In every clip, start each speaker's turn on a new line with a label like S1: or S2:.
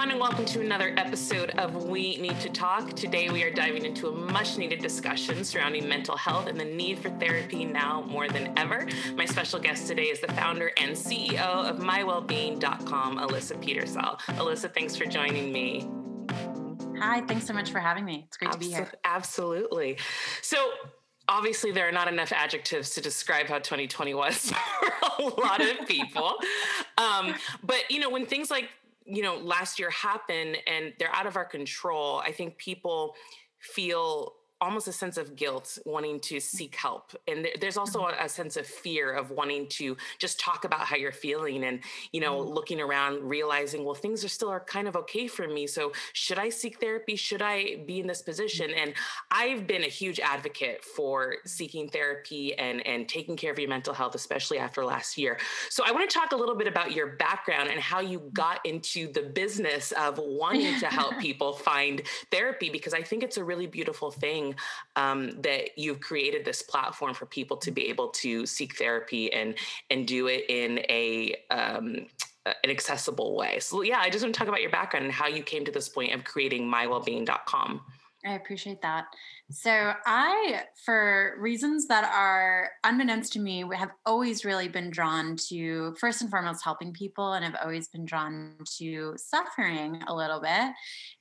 S1: everyone, and welcome to another episode of We Need to Talk. Today, we are diving into a much needed discussion surrounding mental health and the need for therapy now more than ever. My special guest today is the founder and CEO of MyWellbeing.com, Alyssa Petersel. Alyssa, thanks for joining me.
S2: Hi, thanks so much for having me. It's great
S1: Absol-
S2: to be here.
S1: Absolutely. So, obviously there are not enough adjectives to describe how 2020 was for a lot of people um, but you know when things like you know last year happen and they're out of our control i think people feel almost a sense of guilt wanting to mm. seek help and there's also mm-hmm. a, a, sense of fear of wanting to just talk about how you're feeling and you know mm-hmm. looking around realizing well things are still are kind of okay for me so should i seek therapy? Should i be in this mm. position? And i've been a huge advocate for seeking therapy and and taking care of your mental health especially after last year. So i want to talk a little bit about your background and how you mm. got into the business of wanting to help people find therapy because i think it's a really beautiful thing um, that you've created this platform for people to be able to seek therapy and and do it in a um, an accessible way. So yeah, I just want to talk about your background and how you came to this point of creating mywellbeing.com.
S2: I appreciate that. So, I, for reasons that are unbeknownst to me, have always really been drawn to, first and foremost, helping people, and I've always been drawn to suffering a little bit.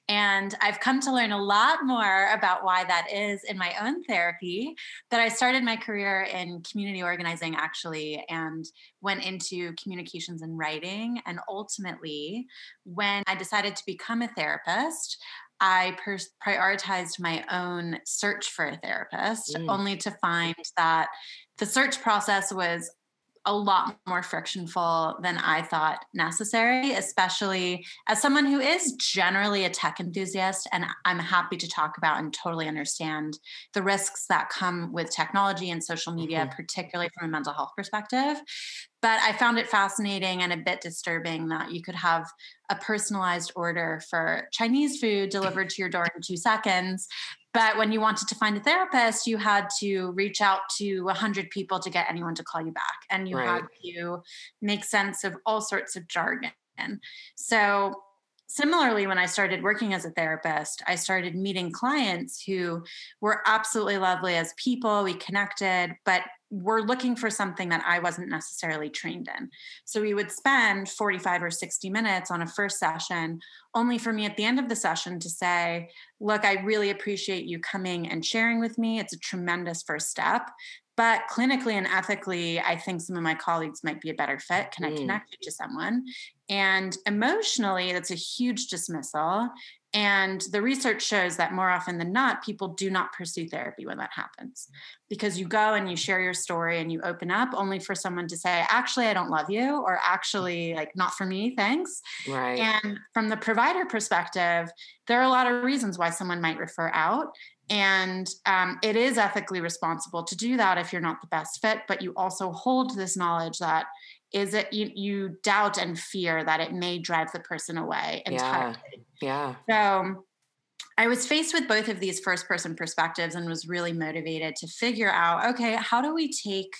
S2: And I've come to learn a lot more about why that is in my own therapy. That I started my career in community organizing actually and went into communications and writing. And ultimately, when I decided to become a therapist, I per- prioritized my own search for a therapist, mm. only to find that the search process was a lot more frictionful than I thought necessary, especially as someone who is generally a tech enthusiast. And I'm happy to talk about and totally understand the risks that come with technology and social media, mm-hmm. particularly from a mental health perspective. But I found it fascinating and a bit disturbing that you could have a personalized order for Chinese food delivered to your door in two seconds, but when you wanted to find a therapist, you had to reach out to 100 people to get anyone to call you back. And you right. had to make sense of all sorts of jargon. So, similarly, when I started working as a therapist, I started meeting clients who were absolutely lovely as people. We connected, but were looking for something that I wasn't necessarily trained in. So we would spend 45 or 60 minutes on a first session, only for me at the end of the session to say, Look, I really appreciate you coming and sharing with me. It's a tremendous first step. But clinically and ethically, I think some of my colleagues might be a better fit. Can mm. I connect you to someone? And emotionally, that's a huge dismissal. And the research shows that more often than not, people do not pursue therapy when that happens because you go and you share your story and you open up only for someone to say, actually, I don't love you, or actually, like, not for me, thanks.
S1: Right.
S2: And from the provider perspective, there are a lot of reasons why someone might refer out. And um, it is ethically responsible to do that if you're not the best fit, but you also hold this knowledge that is it you, you doubt and fear that it may drive the person away
S1: entirely.
S2: Yeah. yeah. So I was faced with both of these first person perspectives and was really motivated to figure out okay, how do we take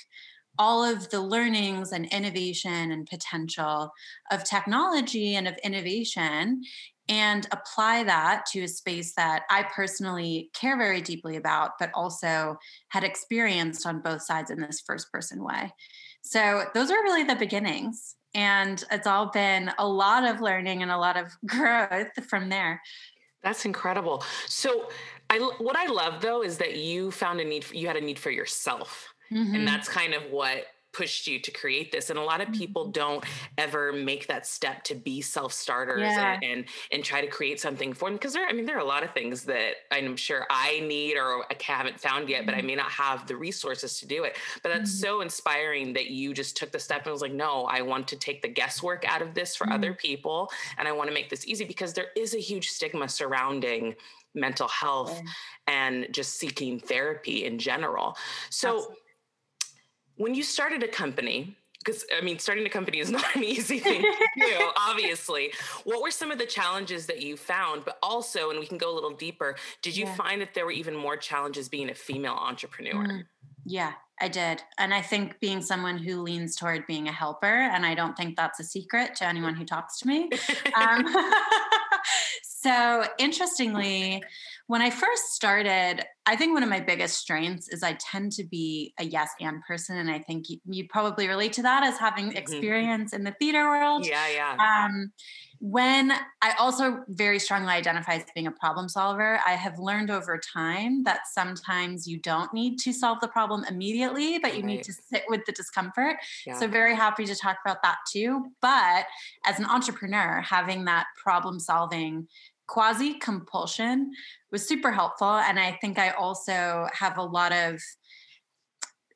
S2: all of the learnings and innovation and potential of technology and of innovation and apply that to a space that I personally care very deeply about, but also had experienced on both sides in this first person way. So those are really the beginnings. And it's all been a lot of learning and a lot of growth from there.
S1: That's incredible. So, I what I love though is that you found a need. For, you had a need for yourself, mm-hmm. and that's kind of what pushed you to create this and a lot of people mm-hmm. don't ever make that step to be self-starters yeah. and, and, and try to create something for them because there i mean there are a lot of things that i'm sure i need or i haven't found yet but i mm-hmm. may not have the resources to do it but that's mm-hmm. so inspiring that you just took the step and was like no i want to take the guesswork out of this for mm-hmm. other people and i want to make this easy because there is a huge stigma surrounding mental health and just seeking therapy in general so Absolutely when you started a company, because I mean, starting a company is not an easy thing to do, obviously. What were some of the challenges that you found? But also, and we can go a little deeper, did you yeah. find that there were even more challenges being a female entrepreneur? Mm,
S2: yeah, I did. And I think being someone who leans toward being a helper, and I don't think that's a secret to anyone who talks to me. Um, So, interestingly, when I first started, I think one of my biggest strengths is I tend to be a yes and person. And I think you, you probably relate to that as having mm-hmm. experience mm-hmm. in the theater world.
S1: Yeah, yeah.
S2: Um, when I also very strongly identify as being a problem solver, I have learned over time that sometimes you don't need to solve the problem immediately, but you right. need to sit with the discomfort. Yeah. So, very happy to talk about that too. But as an entrepreneur, having that problem solving quasi compulsion was super helpful. And I think I also have a lot of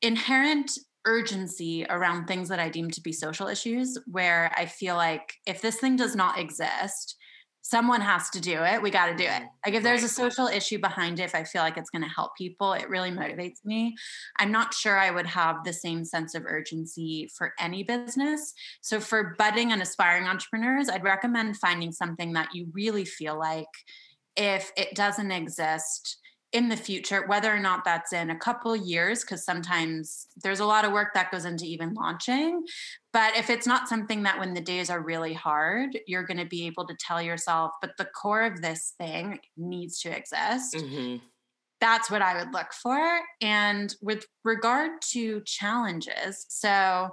S2: inherent urgency around things that I deem to be social issues, where I feel like if this thing does not exist, someone has to do it. We got to do it. Mm-hmm. Like if there's a social issue behind it, if I feel like it's going to help people, it really motivates me. I'm not sure I would have the same sense of urgency for any business. So for budding and aspiring entrepreneurs, I'd recommend finding something that you really feel like if it doesn't exist, in the future, whether or not that's in a couple years, because sometimes there's a lot of work that goes into even launching. But if it's not something that when the days are really hard, you're going to be able to tell yourself, but the core of this thing needs to exist. Mm-hmm that's what I would look for. And with regard to challenges, so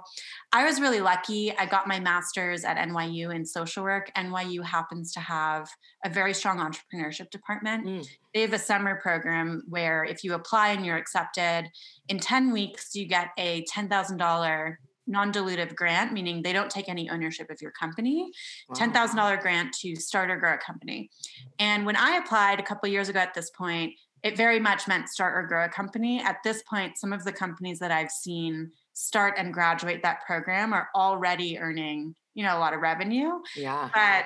S2: I was really lucky. I got my master's at NYU in social work. NYU happens to have a very strong entrepreneurship department. Mm. They have a summer program where if you apply and you're accepted, in 10 weeks, you get a $10,000 non-dilutive grant meaning they don't take any ownership of your company wow. $10000 grant to start or grow a company and when i applied a couple years ago at this point it very much meant start or grow a company. At this point, some of the companies that I've seen start and graduate that program are already earning, you know, a lot of revenue.
S1: Yeah.
S2: But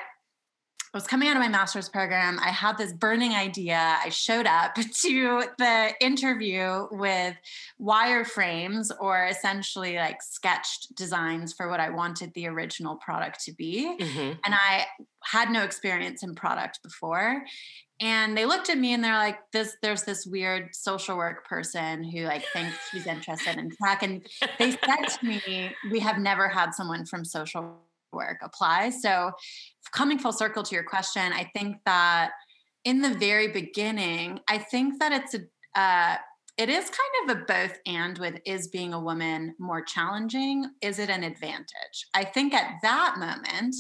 S2: I was coming out of my master's program. I had this burning idea. I showed up to the interview with wireframes or essentially like sketched designs for what I wanted the original product to be. Mm-hmm. And I had no experience in product before and they looked at me and they're like this there's this weird social work person who like thinks she's interested in tech and they said to me we have never had someone from social work apply so coming full circle to your question i think that in the very beginning i think that it's a uh, it is kind of a both and with is being a woman more challenging? Is it an advantage? I think at that moment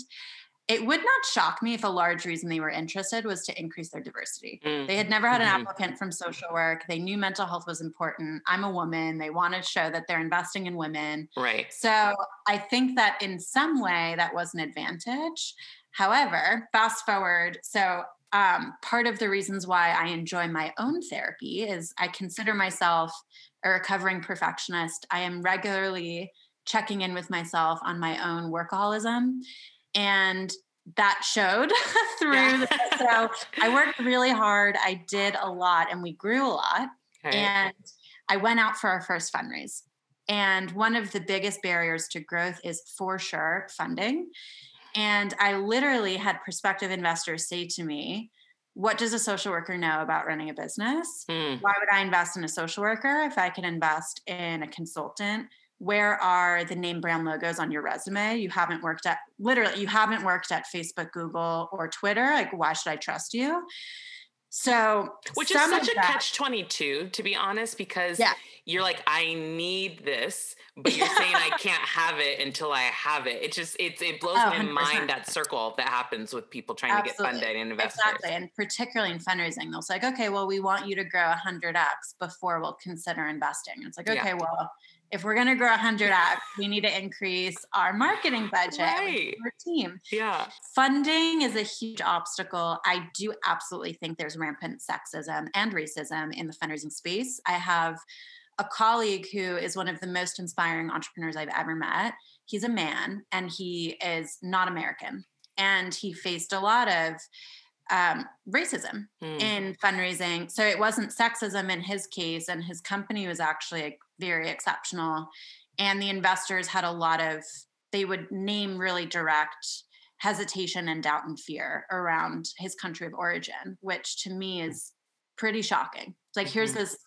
S2: it would not shock me if a large reason they were interested was to increase their diversity. Mm. They had never had an mm-hmm. applicant from social work. They knew mental health was important. I'm a woman. They want to show that they're investing in women.
S1: Right.
S2: So I think that in some way that was an advantage. However, fast forward, so um, part of the reasons why I enjoy my own therapy is I consider myself a recovering perfectionist. I am regularly checking in with myself on my own workaholism and that showed through yeah. the, so i worked really hard i did a lot and we grew a lot okay. and i went out for our first fundraise and one of the biggest barriers to growth is for sure funding and i literally had prospective investors say to me what does a social worker know about running a business? Mm. Why would I invest in a social worker if I can invest in a consultant where are the name brand logos on your resume? You haven't worked at literally you haven't worked at facebook google or twitter like why should i trust you so
S1: which is such a that, catch 22 to be honest because yeah. you're like i need this but you're saying i can't have it until i have it it just it's it blows oh, my 100%. mind that circle that happens with people trying Absolutely. to get funded and investors
S2: exactly and particularly in fundraising they'll say okay well we want you to grow 100x before we'll consider investing it's like okay yeah. well if we're going to grow 100x, we need to increase our marketing budget right. our team.
S1: Yeah.
S2: Funding is a huge obstacle. I do absolutely think there's rampant sexism and racism in the fundraising space. I have a colleague who is one of the most inspiring entrepreneurs I've ever met. He's a man and he is not American. And he faced a lot of um, racism mm. in fundraising. So it wasn't sexism in his case, and his company was actually very exceptional. And the investors had a lot of, they would name really direct hesitation and doubt and fear around his country of origin, which to me is pretty shocking. Like, mm-hmm. here's this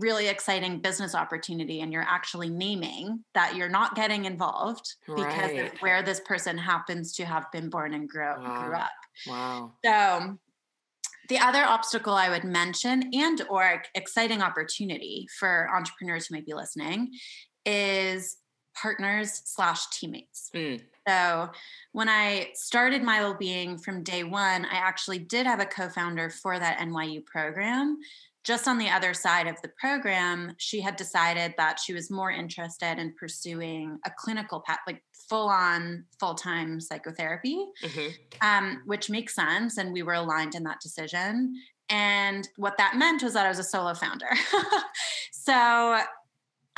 S2: really exciting business opportunity and you're actually naming that you're not getting involved because right. of where this person happens to have been born and grow, wow. grew up.
S1: Wow.
S2: So the other obstacle I would mention and or exciting opportunity for entrepreneurs who might be listening is partners slash teammates. Mm. So when I started My Well Being from day one, I actually did have a co-founder for that NYU program. Just on the other side of the program, she had decided that she was more interested in pursuing a clinical path, like full on, full time psychotherapy, mm-hmm. um, which makes sense. And we were aligned in that decision. And what that meant was that I was a solo founder. so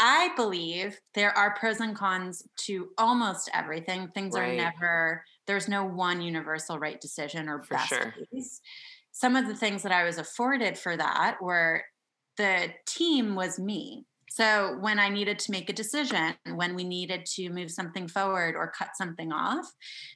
S2: I believe there are pros and cons to almost everything. Things right. are never, there's no one universal right decision or for best sure. case. Some of the things that I was afforded for that were the team was me. So when I needed to make a decision, when we needed to move something forward or cut something off,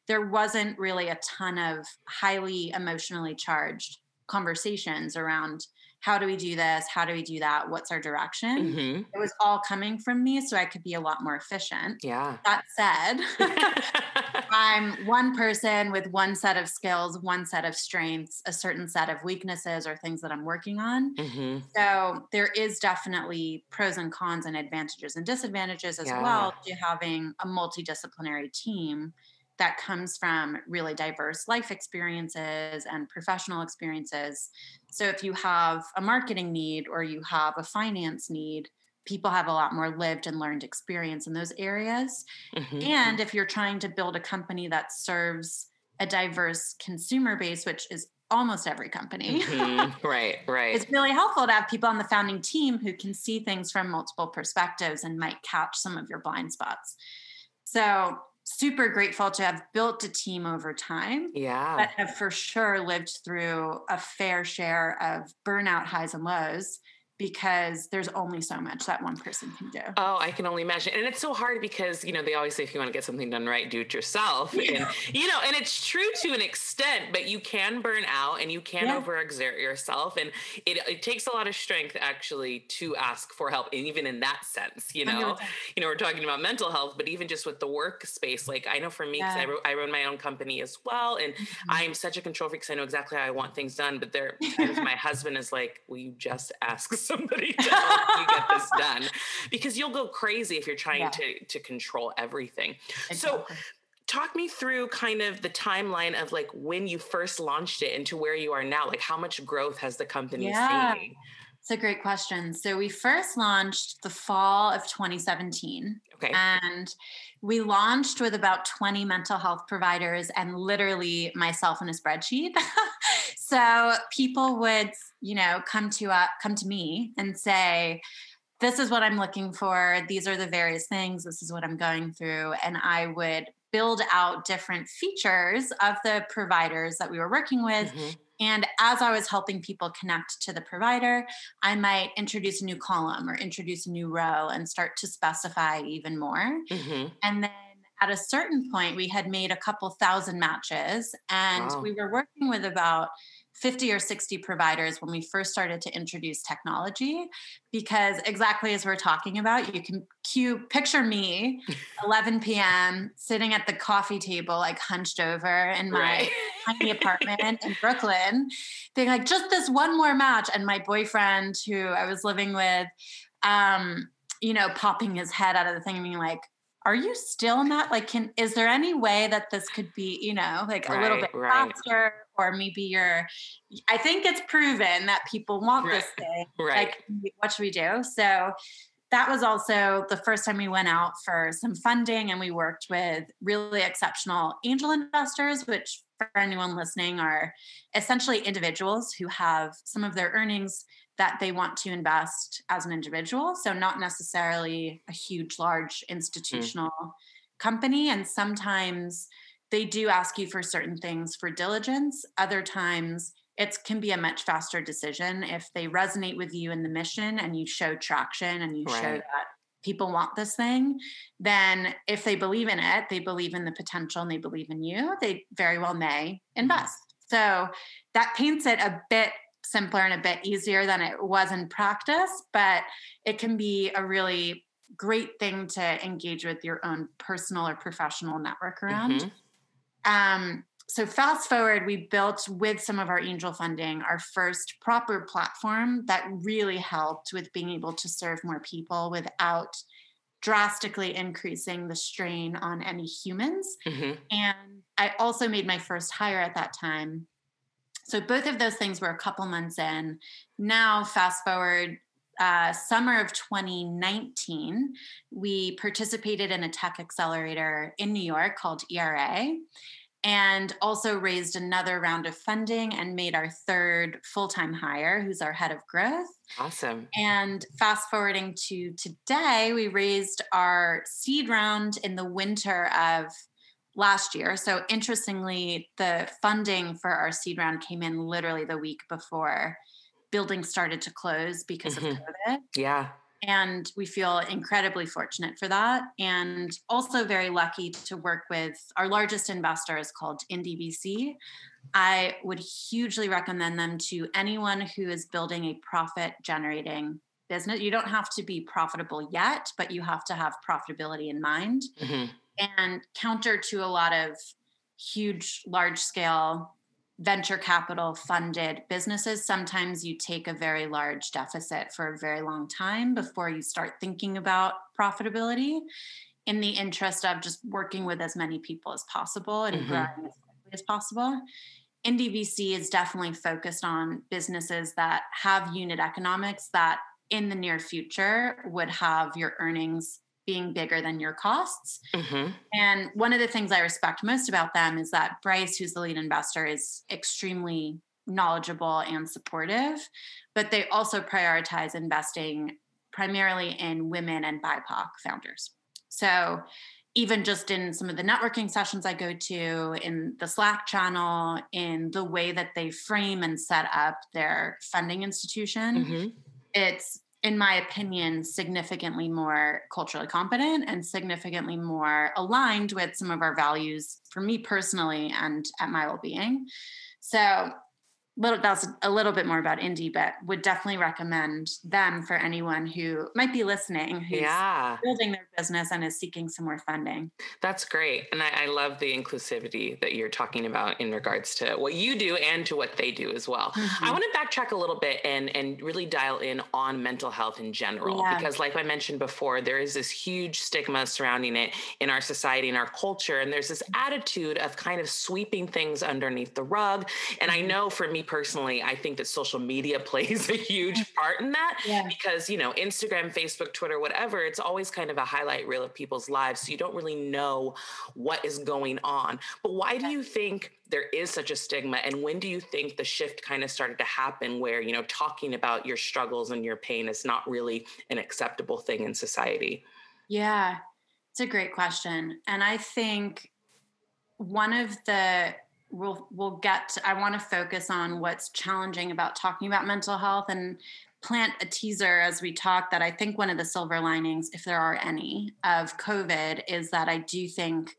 S2: there wasn't really a ton of highly emotionally charged conversations around how do we do this? How do we do that? What's our direction? Mm-hmm. It was all coming from me so I could be a lot more efficient.
S1: Yeah.
S2: That said, I'm one person with one set of skills, one set of strengths, a certain set of weaknesses or things that I'm working on. Mm-hmm. So there is definitely pros and cons and advantages and disadvantages as yeah. well to having a multidisciplinary team that comes from really diverse life experiences and professional experiences. So if you have a marketing need or you have a finance need, people have a lot more lived and learned experience in those areas. Mm-hmm. And if you're trying to build a company that serves a diverse consumer base, which is almost every company.
S1: Mm-hmm. Right, right.
S2: It's really helpful to have people on the founding team who can see things from multiple perspectives and might catch some of your blind spots. So super grateful to have built a team over time.
S1: Yeah.
S2: That have for sure lived through a fair share of burnout highs and lows because there's only so much that one person can do.
S1: Oh, I can only imagine. And it's so hard because, you know, they always say if you want to get something done right, do it yourself. Yeah. And, you know, and it's true to an extent, but you can burn out and you can yeah. overexert yourself. And it, it takes a lot of strength actually to ask for help. And even in that sense, you know, you know, we're talking about mental health, but even just with the workspace, like I know for me, yeah. I, I run my own company as well. And mm-hmm. I'm such a control freak because I know exactly how I want things done. But there, my husband is like, will you just ask somebody to help you get this done because you'll go crazy if you're trying yeah. to to control everything. Exactly. So talk me through kind of the timeline of like when you first launched it into where you are now like how much growth has the company yeah. seen
S2: it's a great question. So we first launched the fall of 2017.
S1: Okay.
S2: And we launched with about 20 mental health providers and literally myself in a spreadsheet. so people would, you know, come to uh, come to me and say, this is what I'm looking for. These are the various things. This is what I'm going through. And I would build out different features of the providers that we were working with mm-hmm. And as I was helping people connect to the provider, I might introduce a new column or introduce a new row and start to specify even more. Mm-hmm. And then at a certain point, we had made a couple thousand matches and wow. we were working with about 50 or 60 providers when we first started to introduce technology because exactly as we're talking about you can cue picture me 11 p.m sitting at the coffee table like hunched over in my right. tiny apartment in brooklyn being like just this one more match and my boyfriend who i was living with um you know popping his head out of the thing and being like are you still not like can is there any way that this could be you know like right, a little bit right. faster or maybe you're i think it's proven that people want right. this thing
S1: right
S2: like what should we do so that was also the first time we went out for some funding and we worked with really exceptional angel investors which for anyone listening are essentially individuals who have some of their earnings that they want to invest as an individual so not necessarily a huge large institutional mm. company and sometimes they do ask you for certain things for diligence. Other times, it can be a much faster decision if they resonate with you in the mission and you show traction and you right. show that people want this thing then if they believe in it they believe in the potential and they believe in you they very well may invest so that paints it a bit simpler and a bit easier than it was in practice but it can be a really great thing to engage with your own personal or professional network around mm-hmm. Um, so fast forward, we built with some of our angel funding our first proper platform that really helped with being able to serve more people without drastically increasing the strain on any humans. Mm-hmm. And I also made my first hire at that time. So both of those things were a couple months in. Now, fast forward uh, summer of 2019, we participated in a tech accelerator in New York called ERA and also raised another round of funding and made our third full-time hire who's our head of growth
S1: awesome
S2: and fast forwarding to today we raised our seed round in the winter of last year so interestingly the funding for our seed round came in literally the week before buildings started to close because mm-hmm. of covid
S1: yeah
S2: and we feel incredibly fortunate for that. And also very lucky to work with our largest investor is called IndieVC. I would hugely recommend them to anyone who is building a profit generating business. You don't have to be profitable yet, but you have to have profitability in mind. Mm-hmm. And counter to a lot of huge, large scale venture capital funded businesses, sometimes you take a very large deficit for a very long time before you start thinking about profitability in the interest of just working with as many people as possible and mm-hmm. growing as quickly as possible. IndieVC is definitely focused on businesses that have unit economics that in the near future would have your earnings being bigger than your costs. Mm-hmm. And one of the things I respect most about them is that Bryce, who's the lead investor, is extremely knowledgeable and supportive, but they also prioritize investing primarily in women and BIPOC founders. So even just in some of the networking sessions I go to, in the Slack channel, in the way that they frame and set up their funding institution, mm-hmm. it's in my opinion, significantly more culturally competent and significantly more aligned with some of our values for me personally and at my well-being. So little that's a little bit more about indie but would definitely recommend them for anyone who might be listening who's yeah. building their business and is seeking some more funding
S1: that's great and I, I, love the inclusivity that you're talking about in regards to what you do and to what they do as well mm-hmm. i want to backtrack a little bit and and really dial in on mental health in general yeah. because like i mentioned before there is this huge stigma surrounding it in our society and our culture and there's this attitude of kind of sweeping things underneath the rug and mm-hmm. i know for me personally, I think that social media plays a huge mm. part in that yeah. because, you know, Instagram, Facebook, Twitter, whatever, it's always kind of a highlight reel of people's lives. So you don't really know what is going on. But why do you think there is such a stigma? And when do you think the shift kind of started to happen where, you know, talking about your struggles and your pain is not really an acceptable thing in society?
S2: Yeah, it's a great question. And I think one of the we'll we'll get to, i want to focus on what's challenging about talking about mental health and plant a teaser as we talk that i think one of the silver linings if there are any of covid is that i do think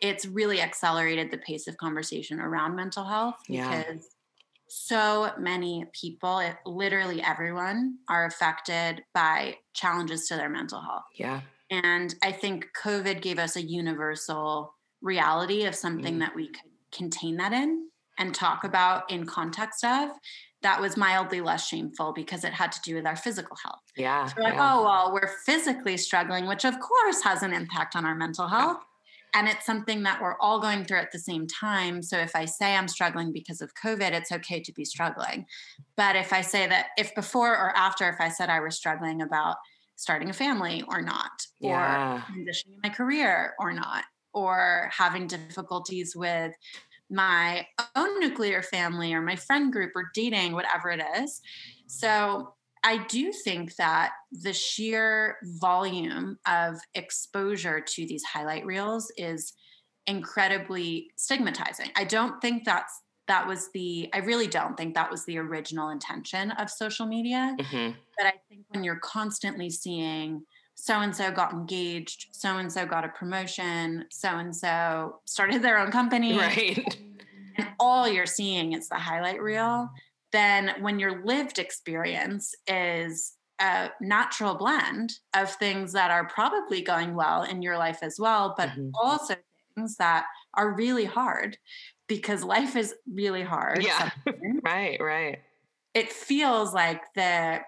S2: it's really accelerated the pace of conversation around mental health yeah. because so many people it, literally everyone are affected by challenges to their mental health
S1: yeah
S2: and i think covid gave us a universal reality of something mm. that we could contain that in and talk about in context of that was mildly less shameful because it had to do with our physical health.
S1: Yeah.
S2: So like,
S1: yeah.
S2: oh well, we're physically struggling, which of course has an impact on our mental health. Yeah. And it's something that we're all going through at the same time. So if I say I'm struggling because of COVID, it's okay to be struggling. But if I say that if before or after, if I said I was struggling about starting a family or not, yeah. or transitioning my career or not, or having difficulties with my own nuclear family or my friend group or dating, whatever it is. So I do think that the sheer volume of exposure to these highlight reels is incredibly stigmatizing. I don't think that's that was the I really don't think that was the original intention of social media. Mm-hmm. But I think when you're constantly seeing so and so got engaged, so and so got a promotion, so and so started their own company.
S1: Right.
S2: And all you're seeing is the highlight reel. Then, when your lived experience is a natural blend of things that are probably going well in your life as well, but mm-hmm. also things that are really hard, because life is really hard.
S1: Yeah. right, right.
S2: It feels like the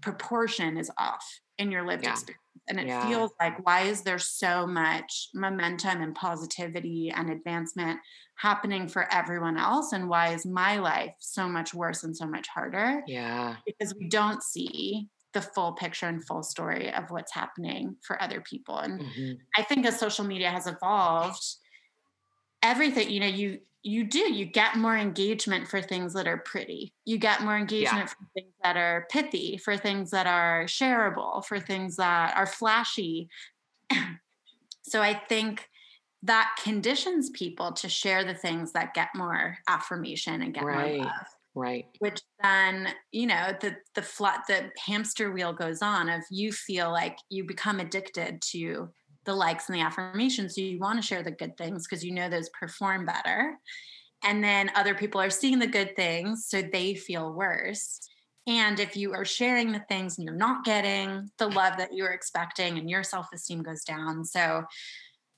S2: proportion is off in your lived yeah. experience. And it yeah. feels like, why is there so much momentum and positivity and advancement happening for everyone else? And why is my life so much worse and so much harder?
S1: Yeah.
S2: Because we don't see the full picture and full story of what's happening for other people. And mm-hmm. I think as social media has evolved, everything, you know, you you do you get more engagement for things that are pretty you get more engagement yeah. for things that are pithy for things that are shareable for things that are flashy so i think that conditions people to share the things that get more affirmation and get right. more love
S1: right
S2: which then you know the the flat the hamster wheel goes on of you feel like you become addicted to the likes and the affirmations. So you want to share the good things because you know those perform better. And then other people are seeing the good things, so they feel worse. And if you are sharing the things and you're not getting the love that you were expecting, and your self esteem goes down. So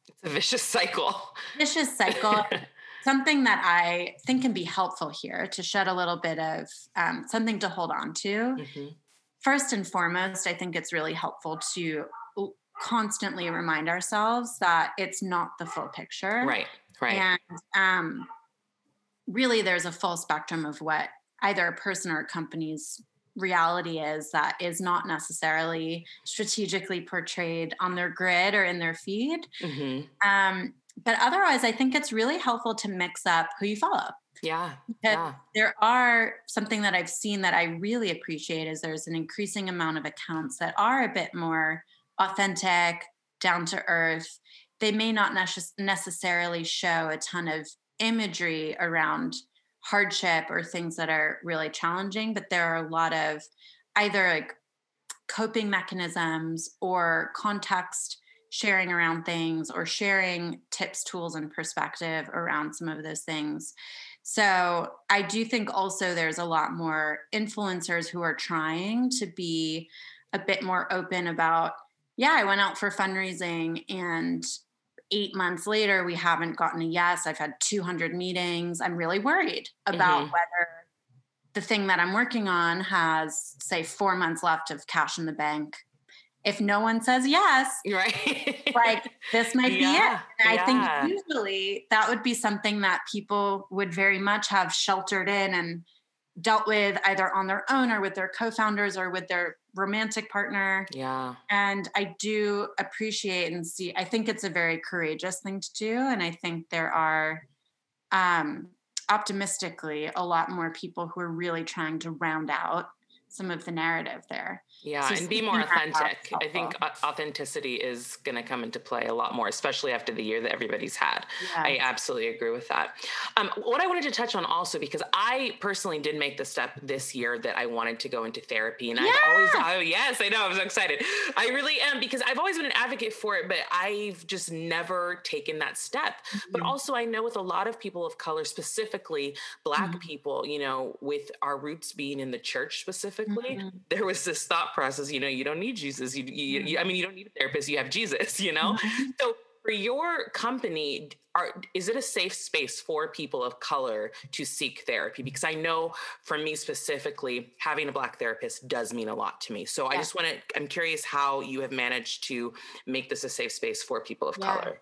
S1: it's a vicious cycle.
S2: Vicious cycle. something that I think can be helpful here to shed a little bit of um, something to hold on to. Mm-hmm. First and foremost, I think it's really helpful to constantly remind ourselves that it's not the full picture.
S1: Right. Right.
S2: And um, really, there's a full spectrum of what either a person or a company's reality is that is not necessarily strategically portrayed on their grid or in their feed. Mm-hmm. Um, but otherwise, I think it's really helpful to mix up who you follow.
S1: Yeah. yeah.
S2: There are something that I've seen that I really appreciate is there's an increasing amount of accounts that are a bit more authentic, down to earth. They may not necessarily show a ton of imagery around hardship or things that are really challenging, but there are a lot of either like coping mechanisms or context sharing around things or sharing tips, tools, and perspective around some of those things. So I do think also there's a lot more influencers who are trying to be a bit more open about yeah, I went out for fundraising and eight months later, we haven't gotten a yes. I've had 200 meetings. I'm really worried about mm-hmm. whether the thing that I'm working on has, say, four months left of cash in the bank. If no one says yes,
S1: right?
S2: like this might yeah, be it. And yeah. I think usually that would be something that people would very much have sheltered in and dealt with either on their own or with their co-founders or with their romantic partner.
S1: Yeah.
S2: And I do appreciate and see I think it's a very courageous thing to do and I think there are um optimistically a lot more people who are really trying to round out some of the narrative there.
S1: Yeah, so and be more authentic. I think authenticity is going to come into play a lot more, especially after the year that everybody's had. Yes. I absolutely agree with that. Um, what I wanted to touch on also, because I personally did make the step this year that I wanted to go into therapy, and yeah. I've always, oh yes, I know, I'm so excited. I really am because I've always been an advocate for it, but I've just never taken that step. Mm-hmm. But also, I know with a lot of people of color, specifically Black mm-hmm. people, you know, with our roots being in the church specifically, mm-hmm. there was this thought process you know you don't need jesus. You, you, you, i mean you don't need a therapist you have jesus you know? Mm-hmm. so for your company are, is it a safe space for people of color to seek therapy? Because i know for me specifically having a black therapist does mean a lot to me. So yeah. i just want to i'm curious how you have managed to make this a safe space for people of yeah, color.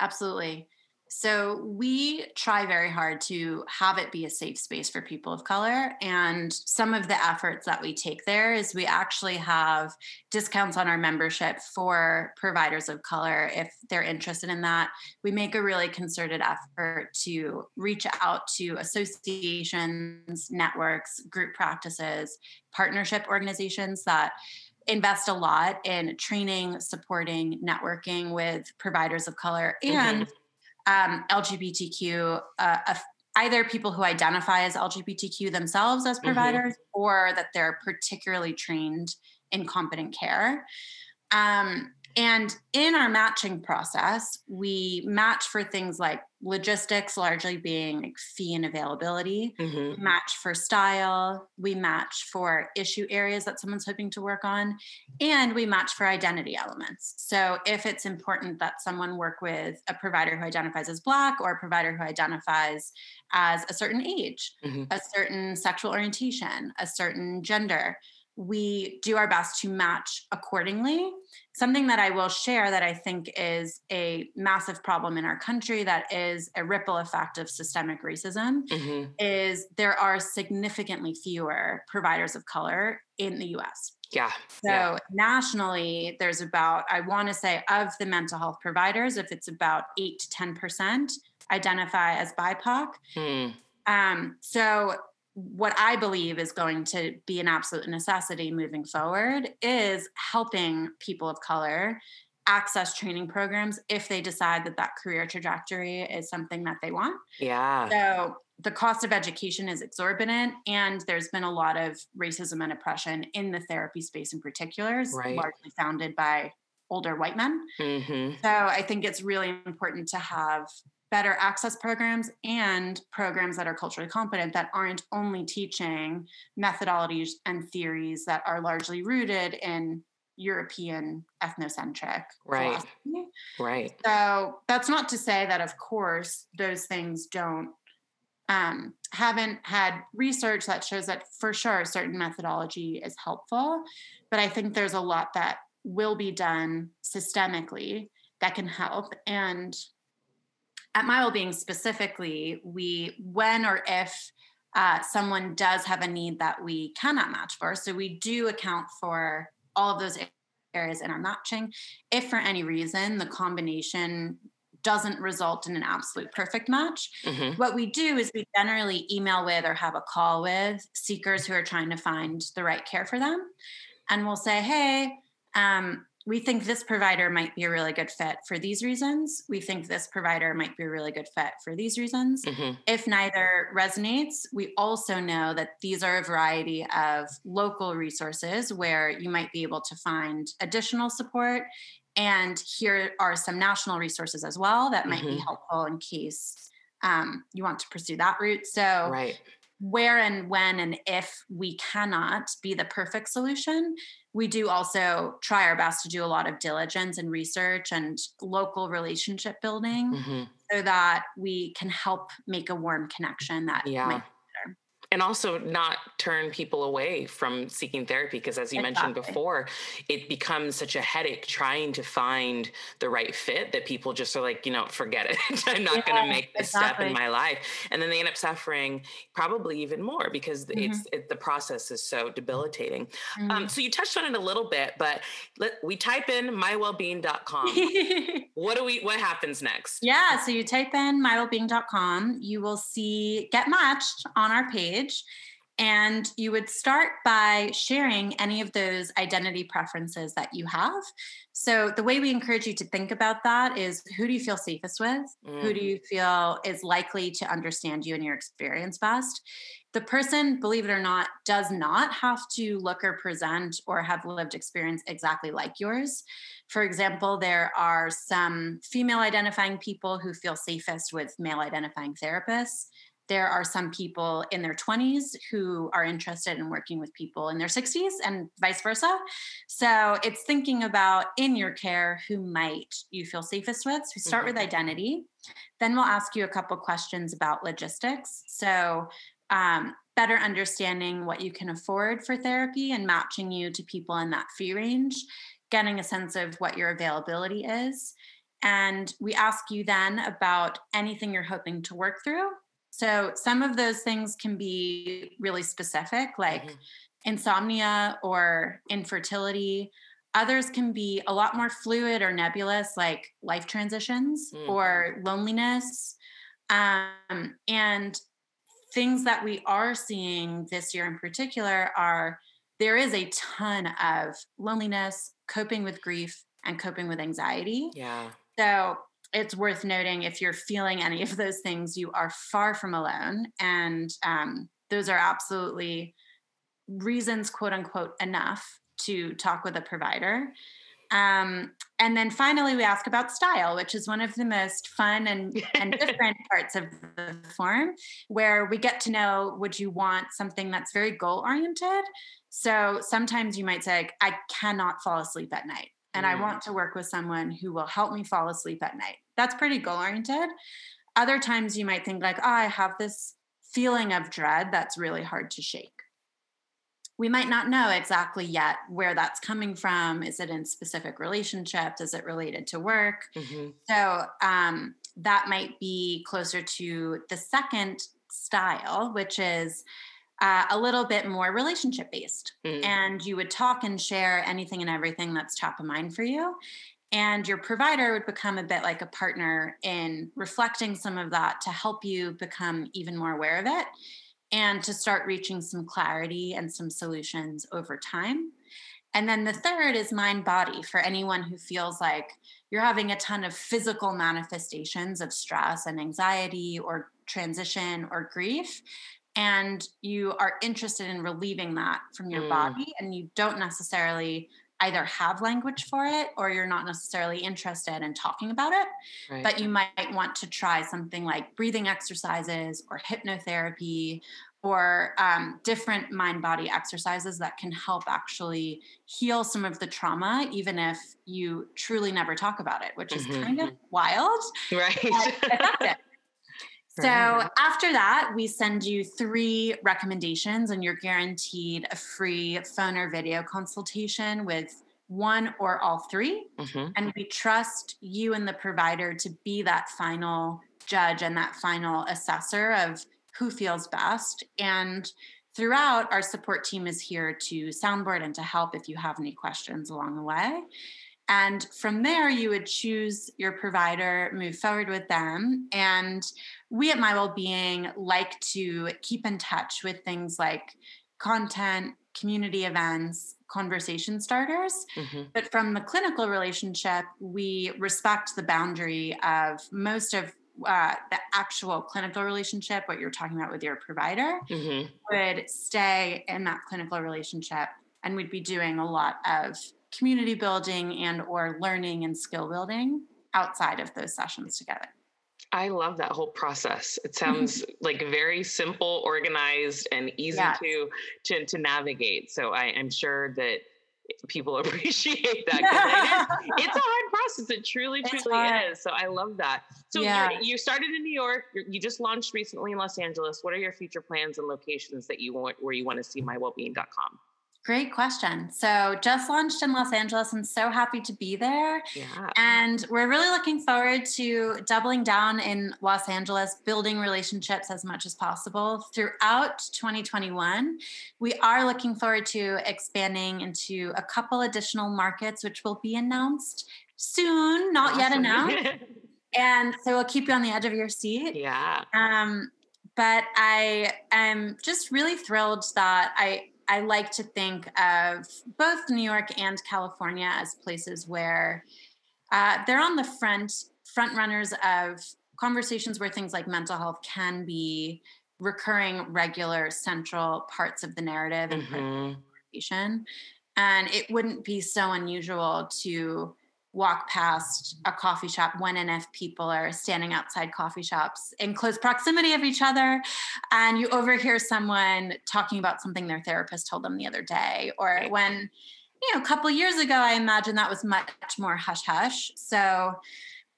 S2: Absolutely so we try very hard to have it be a safe space for people of color. And some of the efforts that we take there is we actually have discounts on our membership for providers of color if they're interested in that. We make a really concerted effort to reach out to associations, networks, group practices, partnership organizations that invest a lot in training, supporting, networking with providers of color and mm-hmm um, LGBTQ, uh, either people who identify as LGBTQ themselves as mm-hmm. providers mm-hmm. or that they're particularly trained in competent care. Um, And in our matching process, we match for things like logistics, largely being like fee and availability, mm-hmm. match for style, we match for issue areas that someone's hoping to work on, and we match for identity elements. So if it's important that someone work with a provider who identifies as Black or a provider who identifies as a certain age, mm-hmm. a certain sexual orientation, a certain gender, we do our best to match accordingly. Something that I will share that I think is a massive problem in our country that is a ripple effect of systemic racism mm-hmm. is there are significantly fewer providers of color in the US.
S1: Yeah.
S2: So
S1: yeah.
S2: nationally, there's about, I want to say, of the mental health providers, if it's about 8 to 10% identify as BIPOC. Mm. Um, so what I believe is going to be an absolute necessity moving forward is helping people of color access training programs if they decide that that career trajectory is something that they want.
S1: Yeah.
S2: So the cost of education is exorbitant and there's been a lot of racism and oppression in the therapy space in particular, right. largely founded by older white men. Mm-hmm. So I think it's really important to have better access programs and programs that are culturally competent that aren't only teaching methodologies and theories that are largely rooted in European ethnocentric
S1: right. philosophy. right.
S2: So that's not to say that of course those things don't um, haven't had research that shows that for sure a certain methodology is helpful but i think there's a lot that will be done systemically that can help. And at my well-being specifically we when or if uh, someone does have a need that we cannot match for so we do account for all of those areas in our matching if for any reason the combination doesn't result in an absolute perfect match. Mm-hmm. What we do is we generally email with or have a call with seekers who are trying to find the right care for them. And we'll say, hey, um, we think this provider might be a really good fit for these reasons. We think this provider might be a really good fit for these reasons. Mm-hmm. If neither resonates, we also know that these are a variety of local resources where you might be able to find additional support. And here are some national resources as well that might mm-hmm. be helpful in case um, you want to pursue that route. So,
S1: right
S2: where and when and if we cannot be the perfect solution, we do also try our best to do a lot of diligence and research and local relationship building mm-hmm. so that we can help make a warm connection that
S1: yeah. and also not turn people away from seeking therapy because as you exactly. mentioned before it becomes such a headache trying to find the right fit that people just are like you know forget it i'm not yeah, going to make this exactly. step in my life and then they end up suffering probably even more because mm-hmm. it's it, the process is so debilitating um, mm-hmm. um, so you touched on it a little bit but let, we type in mywellbeing.com what do we what happens next
S2: yeah so you type in mywellbeing.com you will see get matched on our page page. And you would start by sharing any of those identity preferences that you have. So, the way we encourage you to think about that is who do you feel safest with? Mm. Who do mm. you feel is likely to understand you and your experience best? The person, believe it or not, does not have to look or present or have lived experience exactly like yours. For example, there are some female identifying people who feel safest with male identifying therapists there are some people in their 20s who are interested in working with people in their 60s and vice versa. So it's thinking about in your care who might you feel safest with. So start mm-hmm. with identity. Then we'll ask you a couple questions about logistics. So um, better understanding what you can afford for therapy and matching you to people in that fee range, getting a sense of what your availability is. And we ask you then about anything you're hoping to work through. So some of those things can be really specific, like mm-hmm. insomnia or infertility. Others can be a lot more fluid or nebulous, like life transitions mm-hmm. or loneliness. Um, and things that we are seeing this year in particular are there is a ton of loneliness, coping with grief, and coping with anxiety.
S1: Yeah.
S2: So it's worth noting if you're feeling any of those things, you are far from alone. And um, those are absolutely reasons, quote unquote, enough to talk with a provider. Um, and then finally, we ask about style, which is one of the most fun and, and different parts of the form, where we get to know would you want something that's very goal oriented? So sometimes you might say, I cannot fall asleep at night, and mm. I want to work with someone who will help me fall asleep at night. That's pretty goal oriented. Other times you might think, like, oh, I have this feeling of dread that's really hard to shake we might not know exactly yet where that's coming from. Is it in specific relationships? Is it related to work? Mm-hmm. So um, that might be closer to the second style, which is uh, a little bit more relationship based. Mm-hmm. And you would talk and share anything and everything that's top of mind for you. And your provider would become a bit like a partner in reflecting some of that to help you become even more aware of it and to start reaching some clarity and some solutions over time. And then the third is mind body for anyone who feels like you're having a ton of physical manifestations of stress and anxiety or transition or grief. And you are interested in relieving that from your mm. body, and you don't necessarily either have language for it or you're not necessarily interested in talking about it. Right. But you might want to try something like breathing exercises or hypnotherapy or um, different mind body exercises that can help actually heal some of the trauma, even if you truly never talk about it, which is mm-hmm. kind of mm-hmm. wild.
S1: Right.
S2: So after that, we send you three recommendations, and you're guaranteed a free phone or video consultation with one or all 3 mm-hmm. And we trust you and the provider to be that final judge and that final assessor of who feels best. And throughout, our support team is here to soundboard and to help if you have any questions along the way. And from there, you would choose your provider, move forward with them. And we at My Wellbeing like to keep in touch with things like content, community events, conversation starters. Mm-hmm. But from the clinical relationship, we respect the boundary of most of uh, the actual clinical relationship, what you're talking about with your provider, mm-hmm. would stay in that clinical relationship and we'd be doing a lot of community building and or learning and skill building outside of those sessions together.
S1: I love that whole process. It sounds like very simple, organized, and easy yes. to, to to navigate. So I, am sure that people appreciate that. Yeah. it's a hard process. It truly, truly is. So I love that. So yeah. you started in New York. You just launched recently in Los Angeles. What are your future plans and locations that you want where you want to see mywellbeing.com?
S2: Great question. So, just launched in Los Angeles and so happy to be there. Yeah. And we're really looking forward to doubling down in Los Angeles, building relationships as much as possible throughout 2021. We are looking forward to expanding into a couple additional markets, which will be announced soon, not awesome. yet announced. and so, we'll keep you on the edge of your seat.
S1: Yeah.
S2: Um, but I am just really thrilled that I I like to think of both New York and California as places where uh, they're on the front front runners of conversations where things like mental health can be recurring, regular, central parts of the narrative and mm-hmm. And it wouldn't be so unusual to walk past a coffee shop when and if people are standing outside coffee shops in close proximity of each other and you overhear someone talking about something their therapist told them the other day or when you know a couple years ago i imagine that was much more hush hush so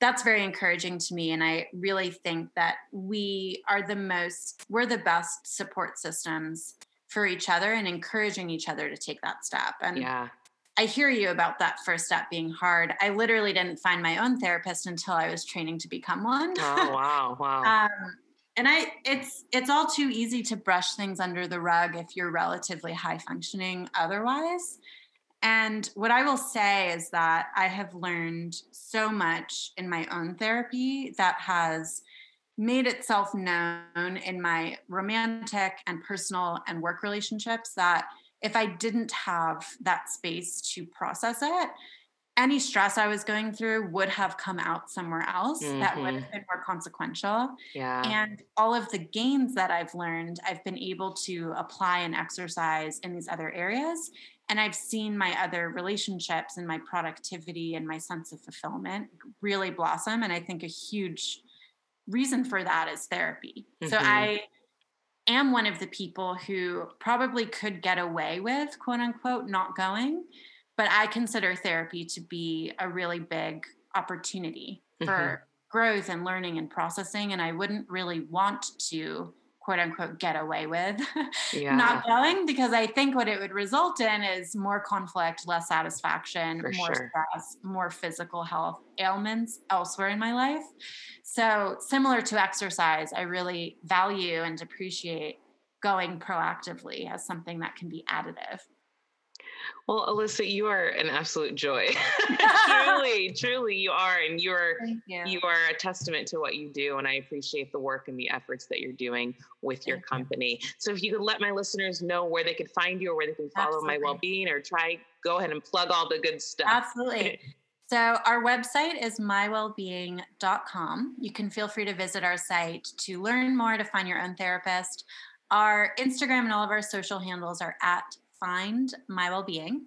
S2: that's very encouraging to me and i really think that we are the most we're the best support systems for each other and encouraging each other to take that step and
S1: yeah
S2: I hear you about that first step being hard. I literally didn't find my own therapist until I was training to become one.
S1: Oh wow, wow.
S2: um, and I it's it's all too easy to brush things under the rug if you're relatively high functioning otherwise. And what I will say is that I have learned so much in my own therapy that has made itself known in my romantic and personal and work relationships that if I didn't have that space to process it, any stress I was going through would have come out somewhere else mm-hmm. that would have mm-hmm. been more consequential.
S1: Yeah.
S2: And all of the gains that I've learned, I've been able to apply and exercise in these other areas. And I've seen my other relationships and my productivity and my sense of fulfillment really blossom. And I think a huge reason for that is therapy. Mm-hmm. So I am one of the people who probably could get away with, quote unquote, not going but I consider therapy to be a really big opportunity for mm-hmm. growth and learning and processing. And I wouldn't really want to quote unquote get away with yeah. not going because I think what it would result in is more conflict, less satisfaction, For more sure. stress, more physical health ailments elsewhere in my life. So, similar to exercise, I really value and appreciate going proactively as something that can be additive.
S1: Well, Alyssa, you are an absolute joy. truly, truly, you are, and you're you. you. are a testament to what you do. And I appreciate the work and the efforts that you're doing with your company. You. So, if you could let my listeners know where they could find you, or where they can follow Absolutely. my well-being, or try go ahead and plug all the good stuff.
S2: Absolutely. So, our website is mywellbeing.com. You can feel free to visit our site to learn more, to find your own therapist. Our Instagram and all of our social handles are at find my well-being.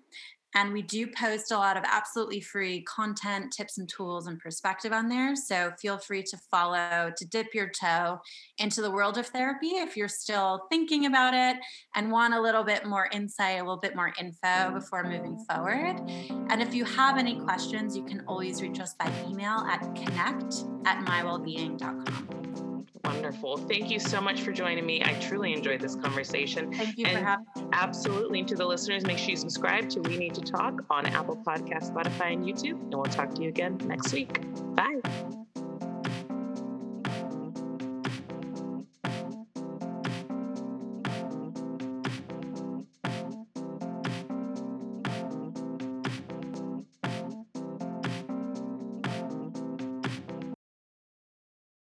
S2: And we do post a lot of absolutely free content tips and tools and perspective on there. So feel free to follow to dip your toe into the world of therapy if you're still thinking about it and want a little bit more insight a little bit more info before moving forward. And if you have any questions you can always reach us by email at connect at mywellbeing.com
S1: Wonderful. Thank you so much for joining me. I truly enjoyed this conversation.
S2: Thank you and for having.
S1: Absolutely. And to the listeners, make sure you subscribe to We Need to Talk on Apple Podcast, Spotify, and YouTube. And we'll talk to you again next week. Bye.